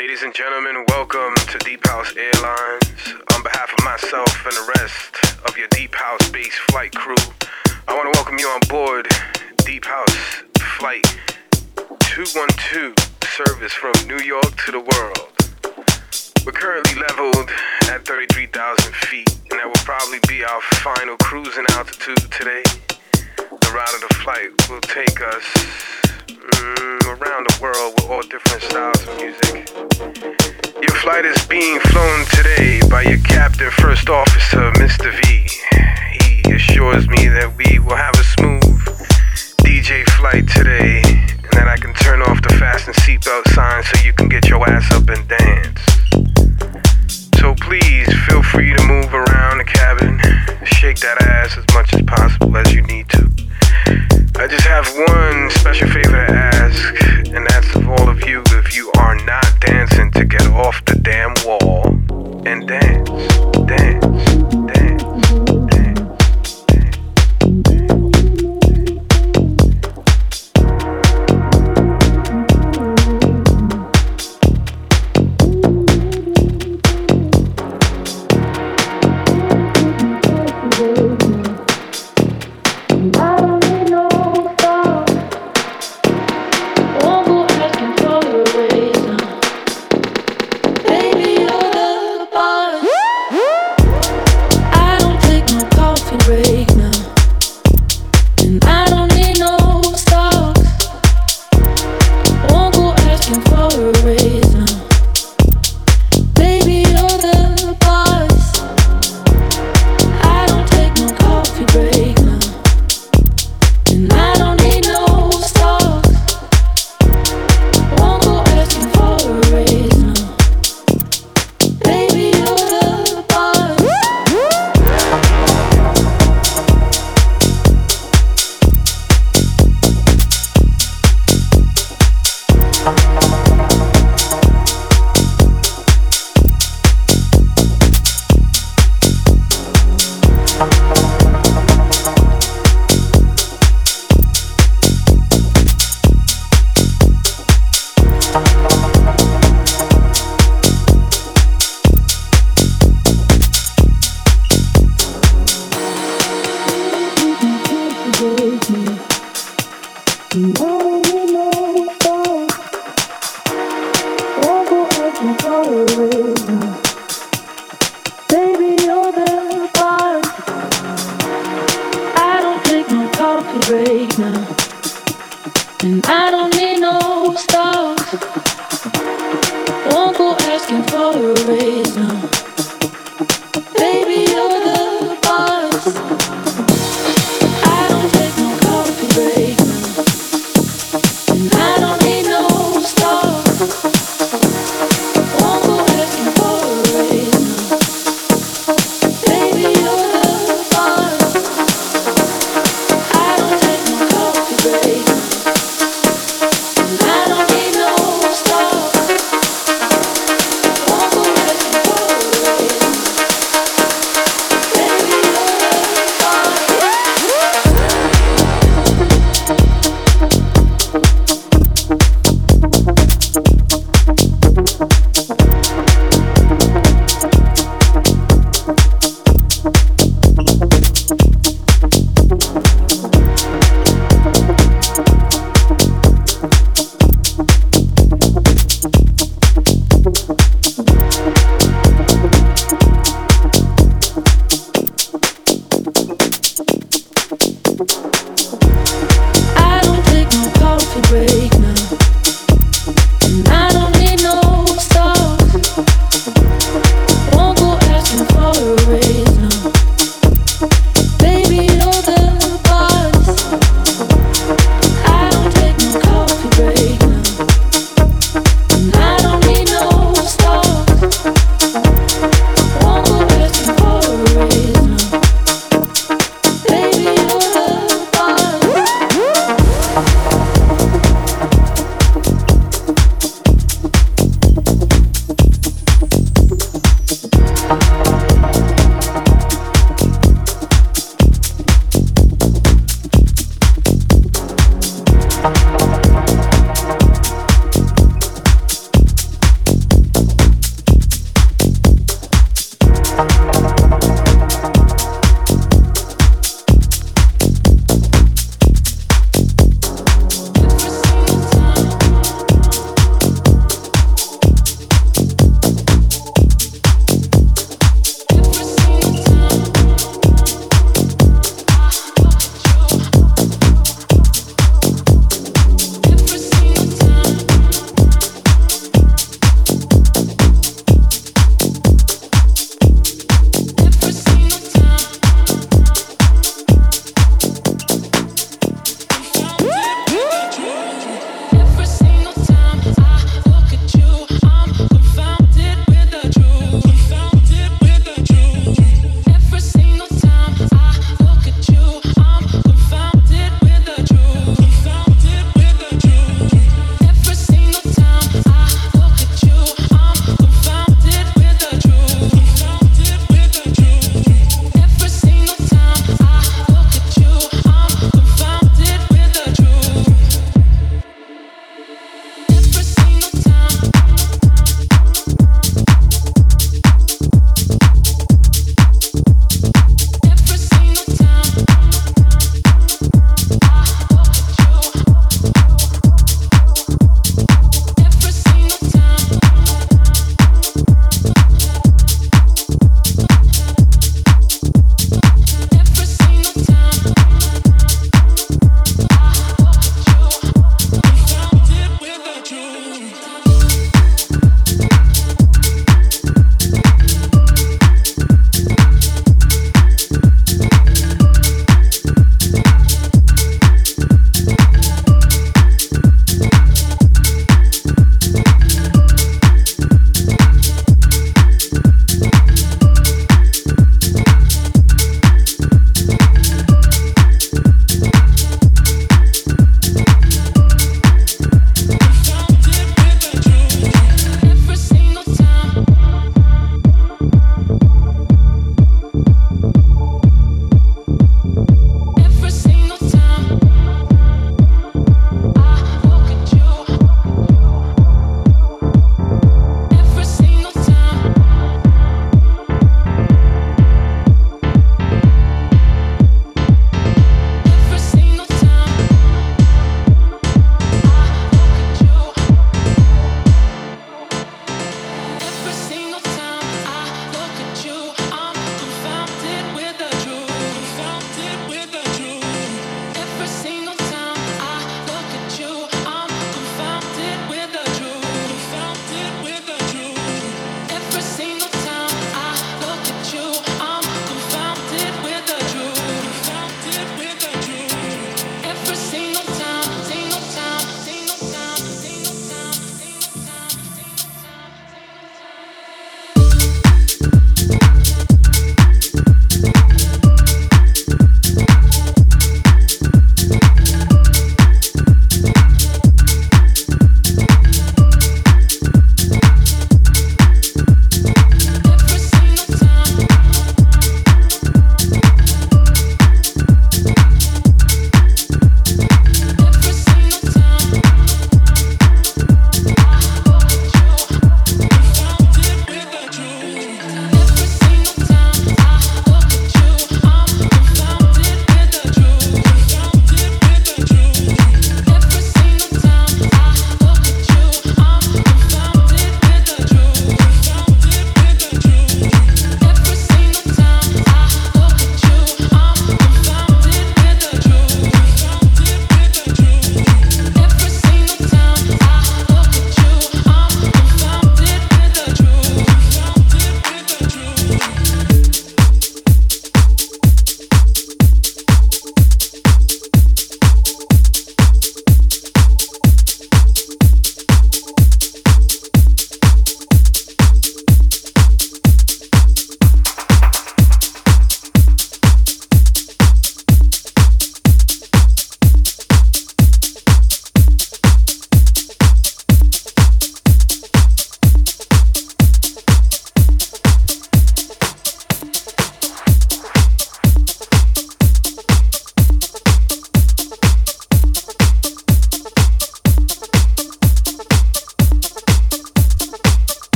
Ladies and gentlemen, welcome to Deep House Airlines. On behalf of myself and the rest of your Deep House Space flight crew, I want to welcome you on board Deep House Flight 212 service from New York to the world. We're currently leveled at 33,000 feet, and that will probably be our final cruising altitude today. The route of the flight will take us mm, around the world with all different styles of music. Your flight is being flown today by your captain, first officer, Mr. V. He assures me that we will have a smooth DJ flight today, and that I can turn off the fasten seatbelt sign so you can get your ass up and dance. So please feel free to move around the cabin, shake that ass as much as possible as you need to. I just have one special favor to ask, and that's of all of you if you are not dancing to get off the damn wall and dance, dance, dance,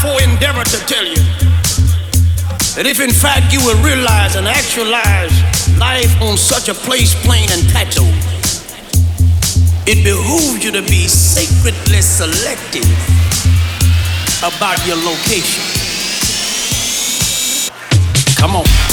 therefore endeavor to tell you that if in fact you will realize and actualize life on such a place, plane, and plateau, it behooves you to be sacredly selective about your location. Come on.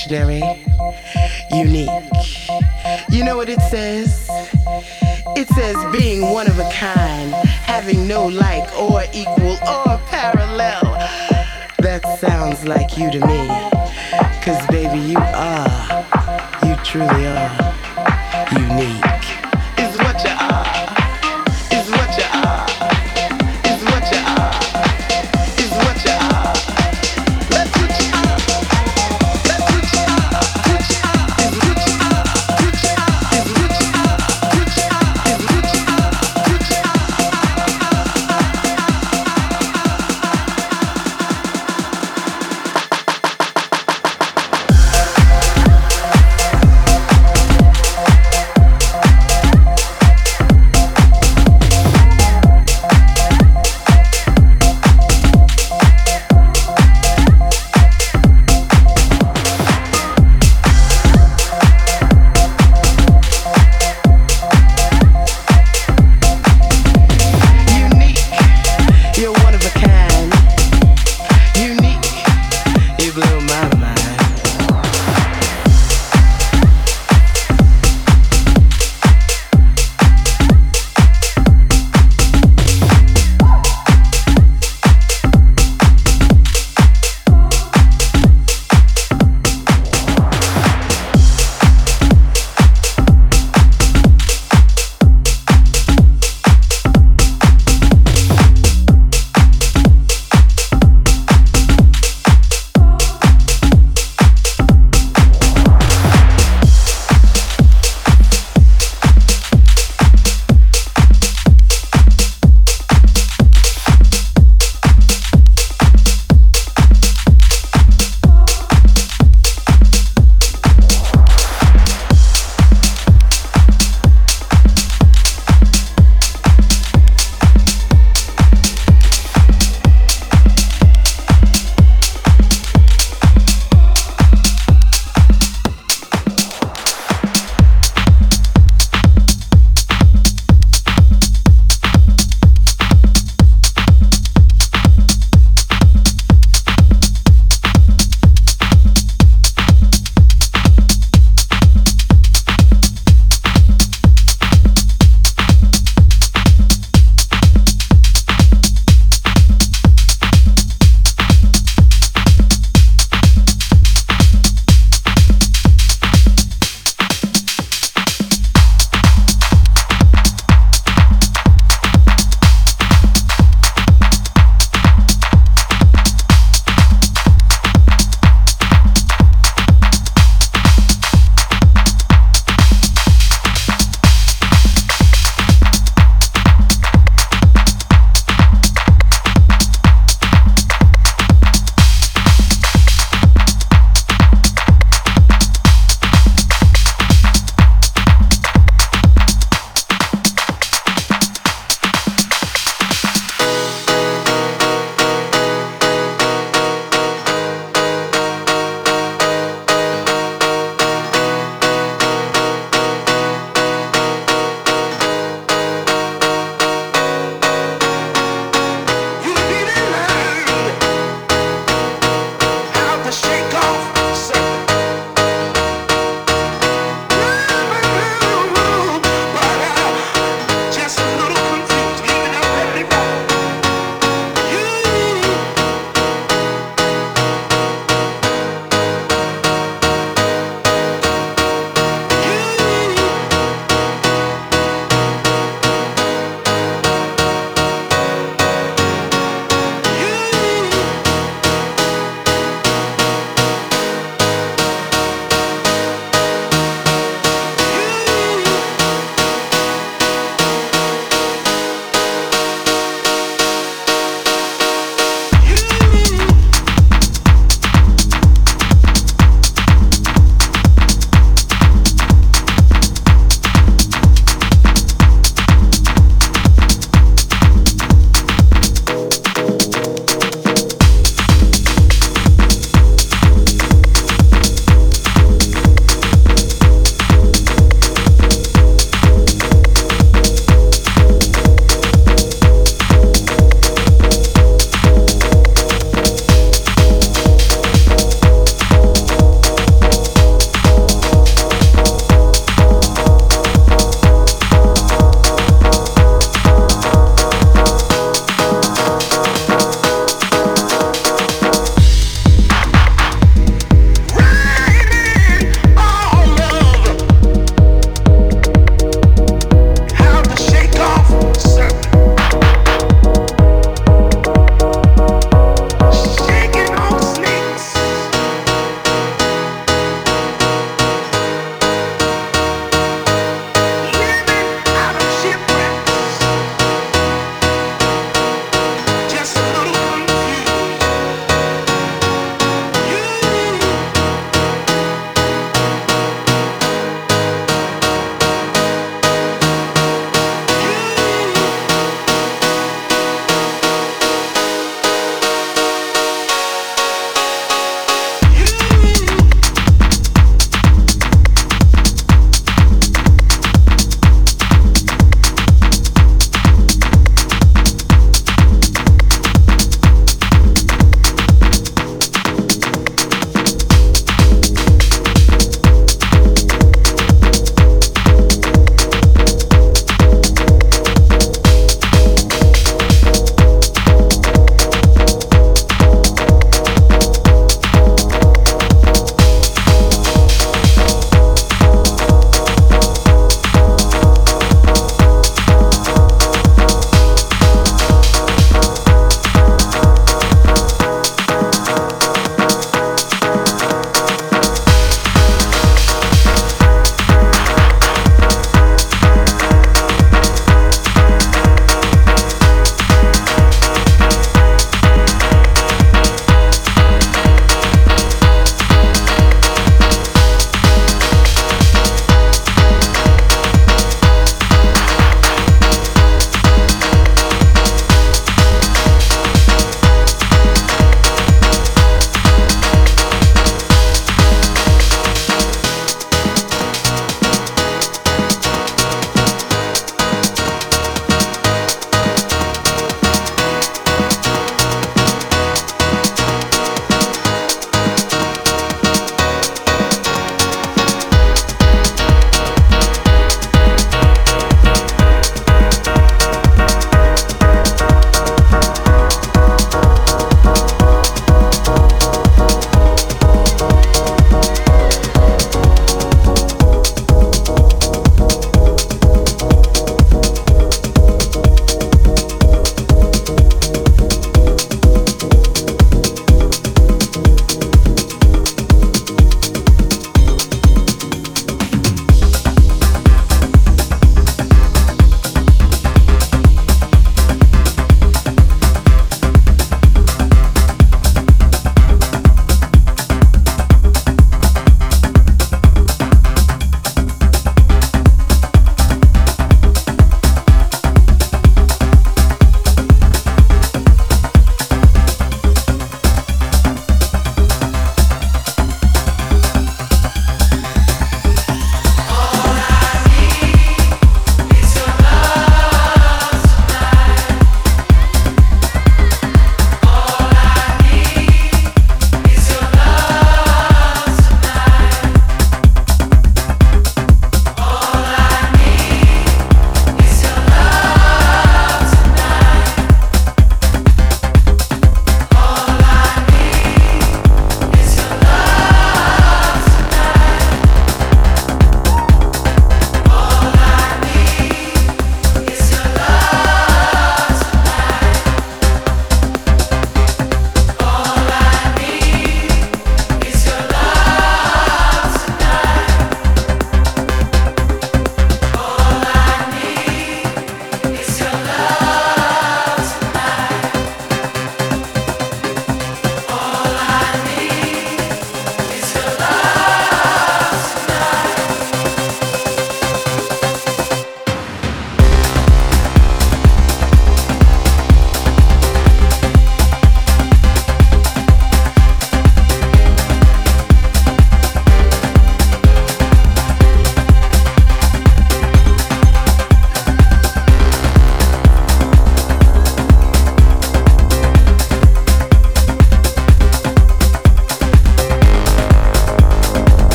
Dictionary. Unique. You know what it says? It says being one of a kind, having no like or equal or parallel. That sounds like you to me. Cause baby, you are, you truly are unique.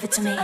Give it to me.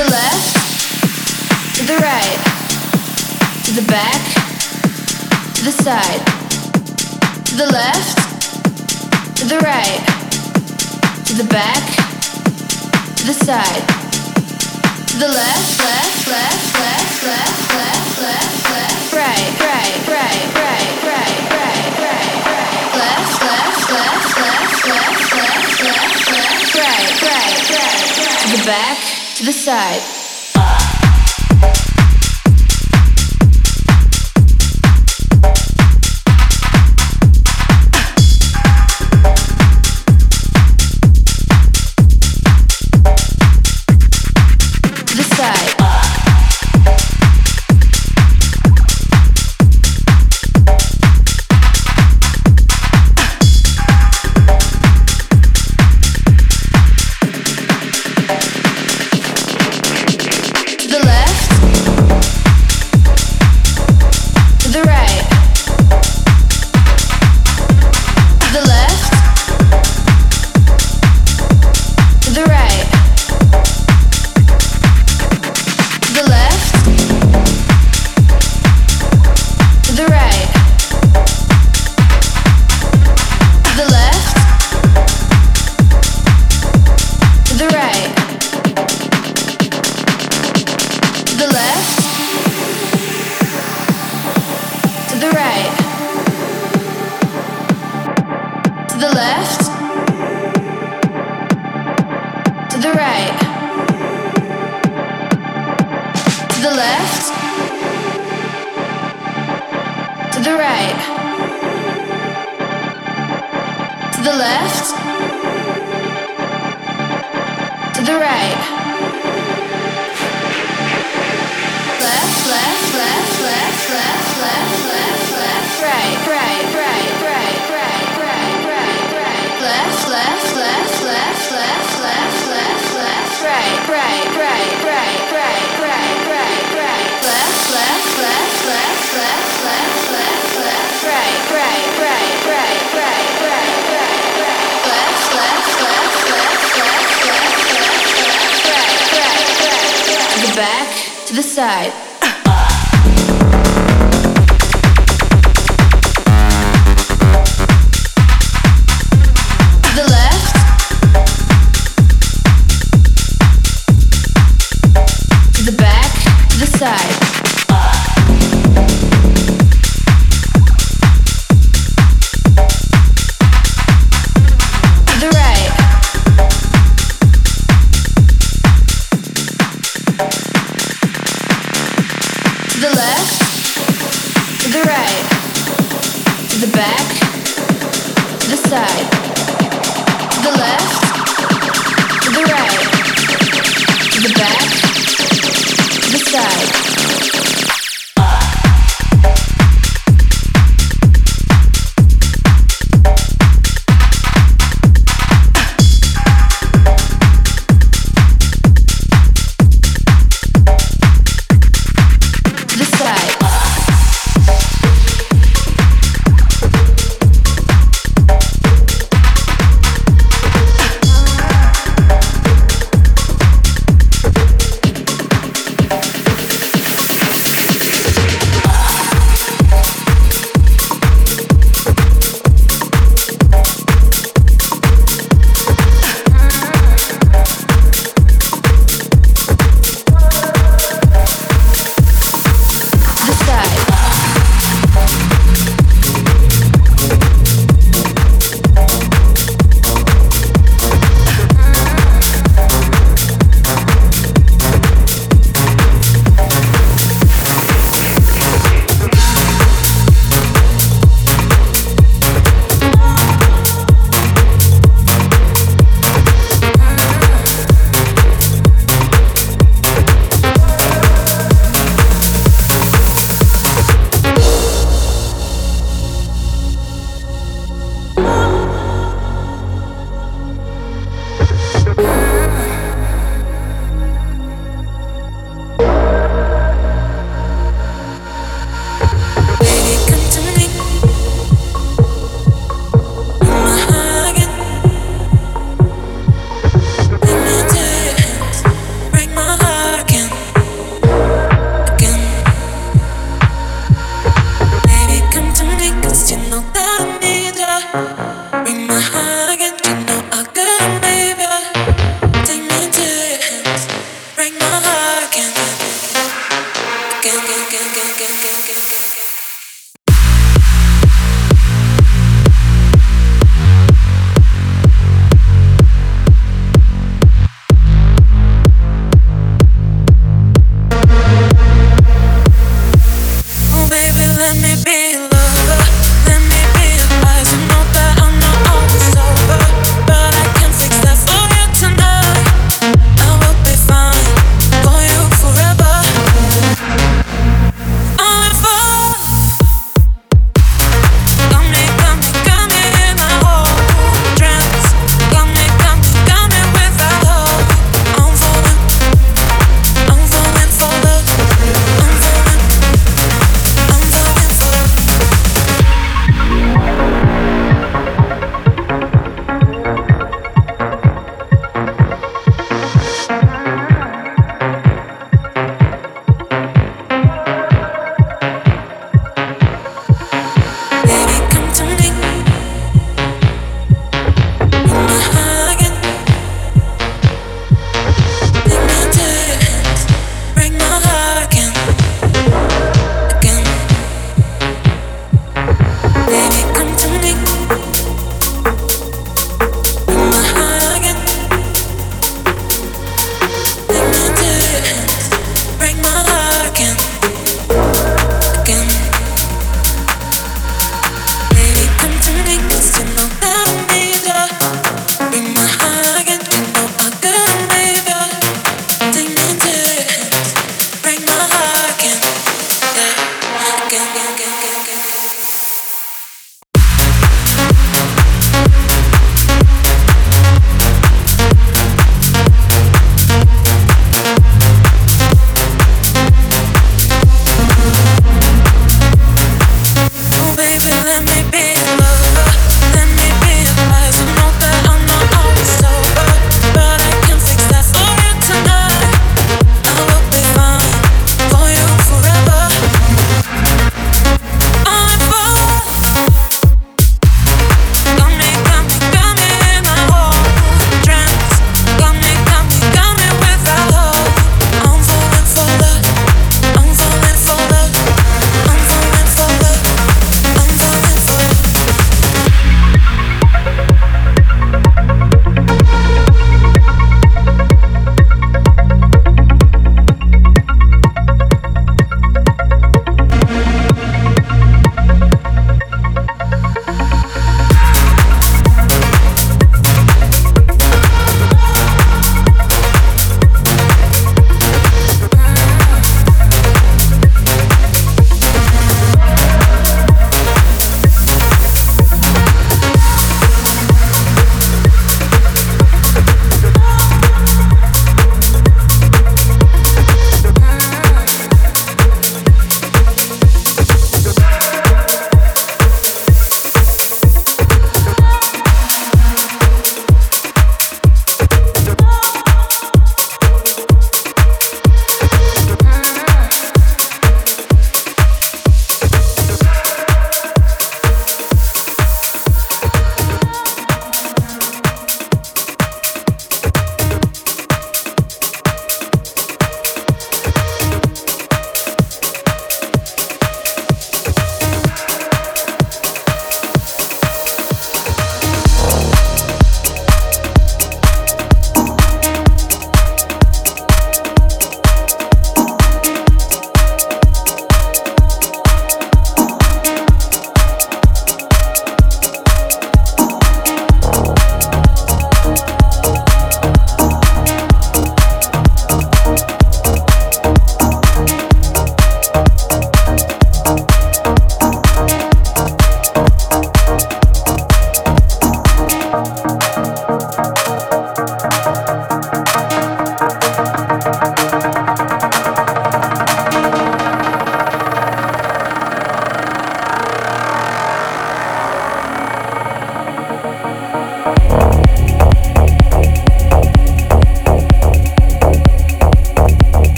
the left, to the right, to the back, to the side, to the left, to the right, to the back, to the side, to the left, left, left, left, left, left, left, left, right, right, right, right, right, right, right, left, left, left, left, left, left, left, left, right, right, right, right, the back to the side.